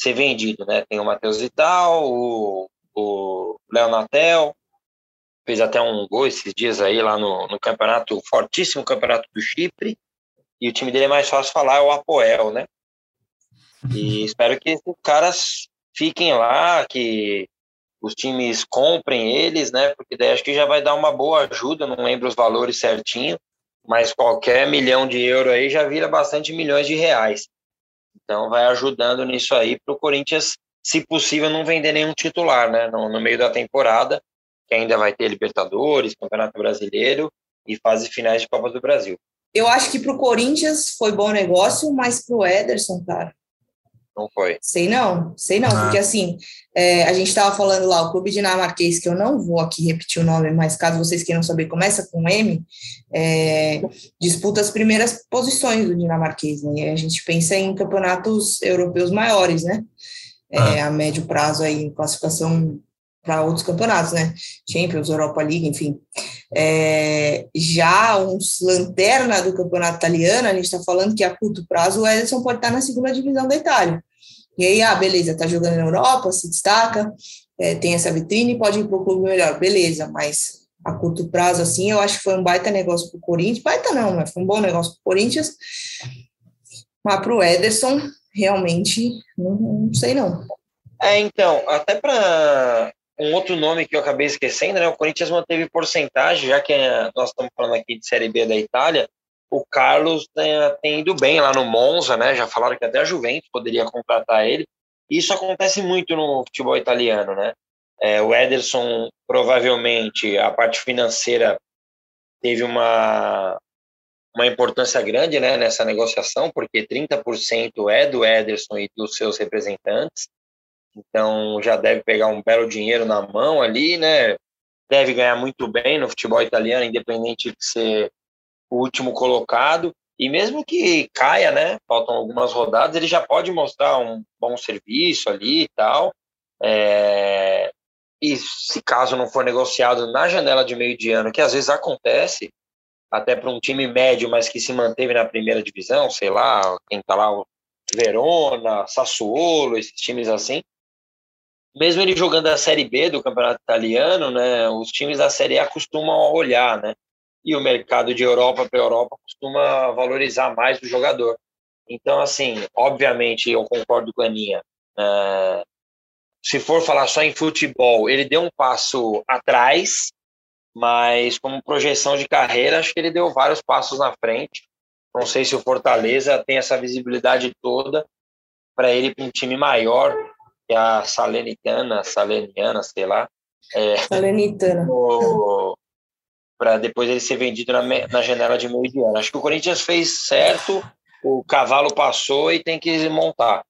ser vendidos, né? Tem o Matheus Vital, o, o Léo Natel, fez até um gol esses dias aí lá no, no campeonato, fortíssimo campeonato do Chipre, e o time dele é mais fácil falar, é o Apoel, né? E espero que esses caras fiquem lá, que os times comprem eles, né? Porque daí acho que já vai dar uma boa ajuda, não lembro os valores certinho, mas qualquer milhão de euro aí já vira bastante milhões de reais. Então vai ajudando nisso aí para o Corinthians, se possível, não vender nenhum titular, né? No, no meio da temporada, que ainda vai ter Libertadores, Campeonato Brasileiro e fase finais de Copa do Brasil. Eu acho que para o Corinthians foi bom negócio, mas para o Ederson, cara, não foi? Sei não, sei não, ah. porque assim, é, a gente estava falando lá, o Clube Dinamarquês, que eu não vou aqui repetir o nome, mas caso vocês queiram saber, começa com M, é, disputa as primeiras posições do dinamarquês, né? E a gente pensa em campeonatos europeus maiores, né? É, ah. A médio prazo aí, classificação para outros campeonatos, né? Champions, Europa League, enfim. É, já uns lanterna do campeonato italiano, a gente está falando que a curto prazo o Ederson pode estar na segunda divisão da Itália. E aí, ah, beleza, tá jogando na Europa, se destaca, é, tem essa vitrine, pode ir para o clube melhor, beleza, mas a curto prazo, assim, eu acho que foi um baita negócio para o Corinthians, baita não, mas foi um bom negócio para o Corinthians, mas para o Ederson, realmente, não, não sei não. É, então, até para um outro nome que eu acabei esquecendo, né? O Corinthians manteve porcentagem, já que é, nós estamos falando aqui de Série B da Itália. O Carlos tem, tem ido bem lá no Monza, né? Já falaram que até a Juventus poderia contratar ele. Isso acontece muito no futebol italiano, né? É, o Ederson, provavelmente, a parte financeira teve uma, uma importância grande né, nessa negociação, porque 30% é do Ederson e dos seus representantes. Então já deve pegar um belo dinheiro na mão ali, né? Deve ganhar muito bem no futebol italiano, independente de ser o último colocado. E mesmo que caia, né? Faltam algumas rodadas, ele já pode mostrar um bom serviço ali e tal. É... E se caso não for negociado na janela de meio de ano, que às vezes acontece, até para um time médio, mas que se manteve na primeira divisão, sei lá, quem tá lá, Verona, Sassuolo, esses times assim, mesmo ele jogando a Série B do Campeonato Italiano, né, os times da Série A costumam olhar, né? E o mercado de Europa para Europa costuma valorizar mais o jogador. Então, assim, obviamente, eu concordo com a Aninha. É, se for falar só em futebol, ele deu um passo atrás, mas como projeção de carreira, acho que ele deu vários passos na frente. Não sei se o Fortaleza tem essa visibilidade toda para ele para um time maior, que é a Salernitana, Saleniana, sei lá. É, Salernitana. Para depois ele ser vendido na, na janela de meio de ano. Acho que o Corinthians fez certo, o cavalo passou e tem que montar.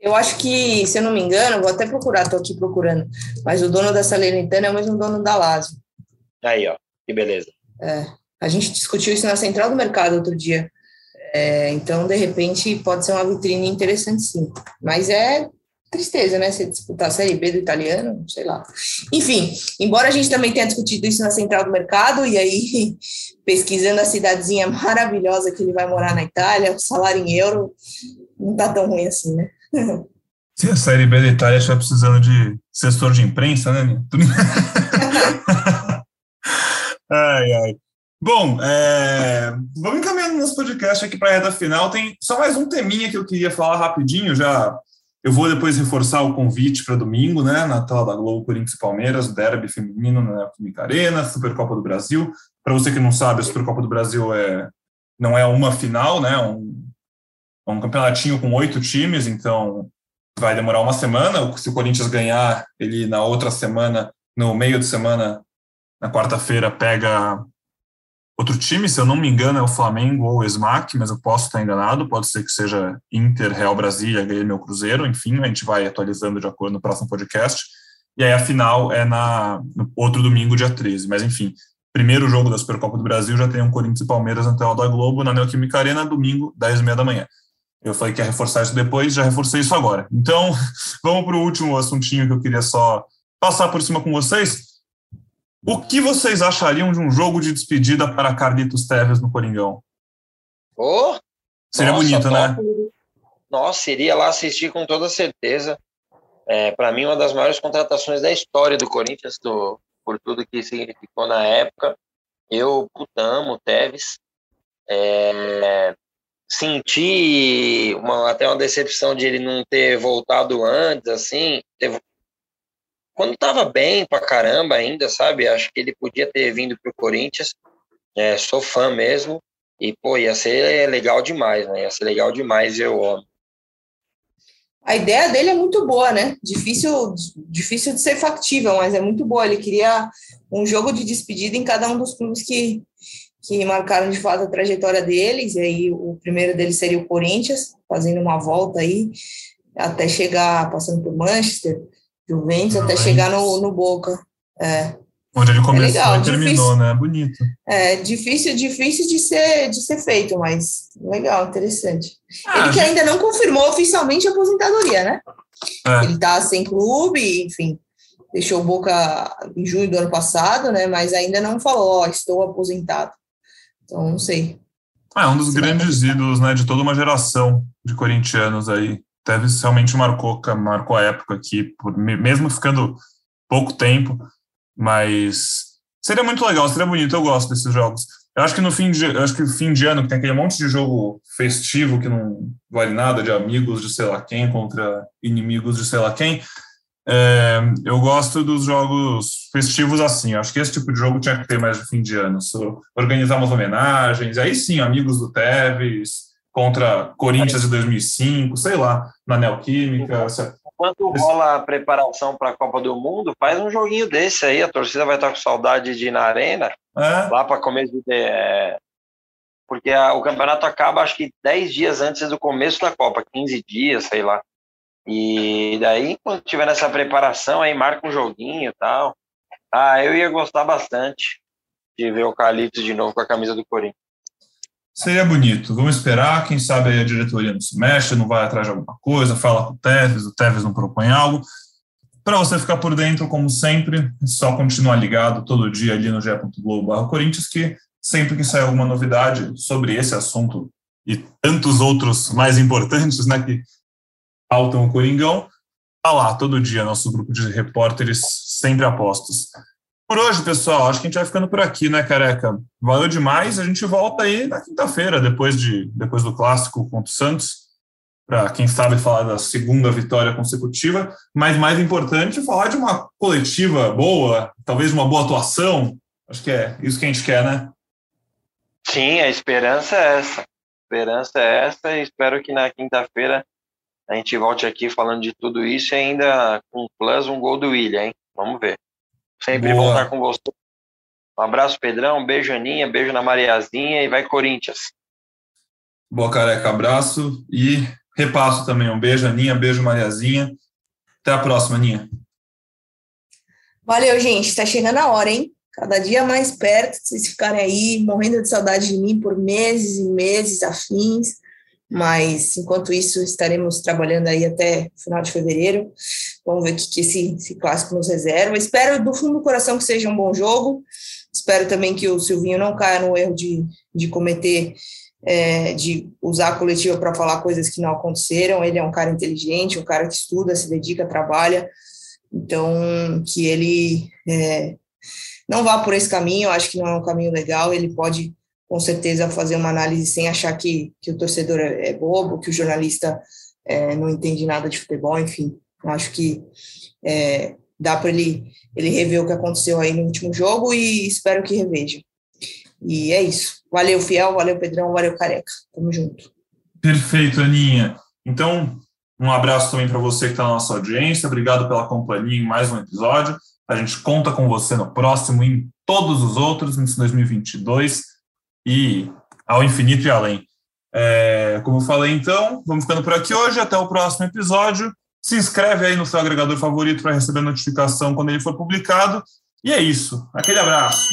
Eu acho que, se eu não me engano, vou até procurar, estou aqui procurando, mas o dono da Salernitana é o mesmo dono da Lazio. Aí, ó, que beleza. É, a gente discutiu isso na Central do Mercado outro dia. É, então, de repente, pode ser uma vitrine interessante, sim. Mas é tristeza, né? Você disputar a Série B do italiano, sei lá. Enfim, embora a gente também tenha discutido isso na Central do Mercado, e aí, pesquisando a cidadezinha maravilhosa que ele vai morar na Itália, o salário em euro não tá tão ruim assim, né? Se a Série B da Itália estiver precisando de assessor de imprensa, né? ai, ai. Bom, é, vamos encaminhando nosso podcast aqui para a reta final. Tem só mais um teminha que eu queria falar rapidinho, já eu vou depois reforçar o convite para domingo, né, na tela da Globo, Corinthians e Palmeiras, derby feminino na Química Arena, Supercopa do Brasil. Para você que não sabe, a Supercopa do Brasil é, não é uma final, né, é um, é um campeonatinho com oito times, então vai demorar uma semana. Se o Corinthians ganhar, ele na outra semana, no meio de semana, na quarta-feira, pega Outro time, se eu não me engano, é o Flamengo ou o SMAC, mas eu posso estar enganado, pode ser que seja Inter, Real Brasília, Grêmio Cruzeiro, enfim, a gente vai atualizando de acordo no próximo podcast. E aí a final é na, no outro domingo, dia 13. Mas enfim, primeiro jogo da Supercopa do Brasil já tem um Corinthians e Palmeiras na tela da Globo, na Neoquímica Arena, domingo, 10 e meia da manhã. Eu falei que ia reforçar isso depois, já reforcei isso agora. Então, vamos para o último assuntinho que eu queria só passar por cima com vocês O que vocês achariam de um jogo de despedida para Carlitos Teves no Coringão? Oh, Seria nossa, bonito, né? Nossa, iria lá assistir com toda certeza. É, para mim, uma das maiores contratações da história do Corinthians, do, por tudo que significou na época. Eu putamo o Tevez. É, senti uma, até uma decepção de ele não ter voltado antes, assim. Teve, quando estava bem pra caramba ainda, sabe? Acho que ele podia ter vindo pro Corinthians. É, sou fã mesmo. E, pô, ia ser legal demais, né? Ia ser legal demais eu homem. A ideia dele é muito boa, né? Difícil, difícil de ser factível, mas é muito boa. Ele queria um jogo de despedida em cada um dos clubes que, que marcaram de fato a trajetória deles. E aí o primeiro deles seria o Corinthians, fazendo uma volta aí, até chegar, passando por Manchester, Juventus, até chegar no, no Boca. É. Onde ele começou é legal, e terminou, difícil, né? Bonito. É difícil, difícil de ser, de ser feito, mas legal, interessante. Ah, ele que ainda não confirmou oficialmente a aposentadoria, né? É. Ele tá sem clube, enfim, deixou o Boca em junho do ano passado, né? Mas ainda não falou, ó, estou aposentado. Então, não sei. É um dos grandes ídolos, né, de toda uma geração de corintianos aí. Tevez realmente marcou, marcou a época aqui, por, mesmo ficando pouco tempo, mas seria muito legal, seria bonito, eu gosto desses jogos. Eu acho que no fim de, acho que fim de ano, que tem aquele monte de jogo festivo que não vale nada, de amigos de sei lá quem contra inimigos de sei lá quem, é, eu gosto dos jogos festivos assim. Eu acho que esse tipo de jogo tinha que ter mais no fim de ano. So, organizar umas homenagens, aí sim, amigos do Tevez contra Corinthians de 2005, sei lá, na Neoquímica. Enquanto rola a preparação para a Copa do Mundo, faz um joguinho desse aí. A torcida vai estar com saudade de ir na Arena, é. lá para começo de. É... Porque a, o campeonato acaba, acho que 10 dias antes do começo da Copa, 15 dias, sei lá. E daí, quando tiver nessa preparação, aí marca um joguinho e tal. Ah, eu ia gostar bastante de ver o Carlitos de novo com a camisa do Corinthians. Seria bonito. Vamos esperar. Quem sabe a diretoria não se mexe, não vai atrás de alguma coisa, fala com o Tevez, o Tevez não propõe algo. Para você ficar por dentro, como sempre, é só continuar ligado todo dia ali no ge.globo Corinthians, que sempre que sair alguma novidade sobre esse assunto e tantos outros mais importantes, né, que faltam o Coringão, tá lá todo dia nosso grupo de repórteres sempre apostos. Por hoje, pessoal, acho que a gente vai ficando por aqui, né, careca? Valeu demais. A gente volta aí na quinta-feira, depois, de, depois do clássico contra o Santos, para quem sabe falar da segunda vitória consecutiva, mas mais importante, falar de uma coletiva boa, talvez uma boa atuação. Acho que é isso que a gente quer, né? Sim, a esperança é essa. A esperança é essa e espero que na quinta-feira a gente volte aqui falando de tudo isso e ainda com plus um gol do William, hein? Vamos ver. Sempre Boa. voltar com você. Um abraço, Pedrão. Um beijo, Aninha. Beijo na Mariazinha e vai Corinthians. Boa, careca. Abraço e repasso também. Um beijo, Aninha. Beijo, Mariazinha. Até a próxima, Aninha. Valeu, gente. Está chegando a hora, hein? Cada dia mais perto, vocês ficarem aí morrendo de saudade de mim por meses e meses afins mas enquanto isso estaremos trabalhando aí até final de fevereiro. Vamos ver o que, que esse, esse, clássico nos reserva. Espero do fundo do coração que seja um bom jogo. Espero também que o Silvinho não caia no erro de, de cometer, é, de usar a coletiva para falar coisas que não aconteceram. Ele é um cara inteligente, um cara que estuda, se dedica, trabalha. Então, que ele é, não vá por esse caminho, acho que não é um caminho legal. Ele pode com certeza fazer uma análise sem achar que, que o torcedor é, é bobo, que o jornalista é, não entende nada de futebol, enfim. Acho que é, dá para ele, ele rever o que aconteceu aí no último jogo e espero que reveja. E é isso. Valeu, Fiel, valeu, Pedrão, valeu, Careca. Tamo junto. Perfeito, Aninha. Então, um abraço também para você que está na nossa audiência. Obrigado pela companhia em mais um episódio. A gente conta com você no próximo e em todos os outros, em 2022 e ao infinito e além. É, como eu falei, então, vamos ficando por aqui hoje. Até o próximo episódio. Se inscreve aí no seu agregador favorito para receber notificação quando ele for publicado. E é isso. Aquele abraço.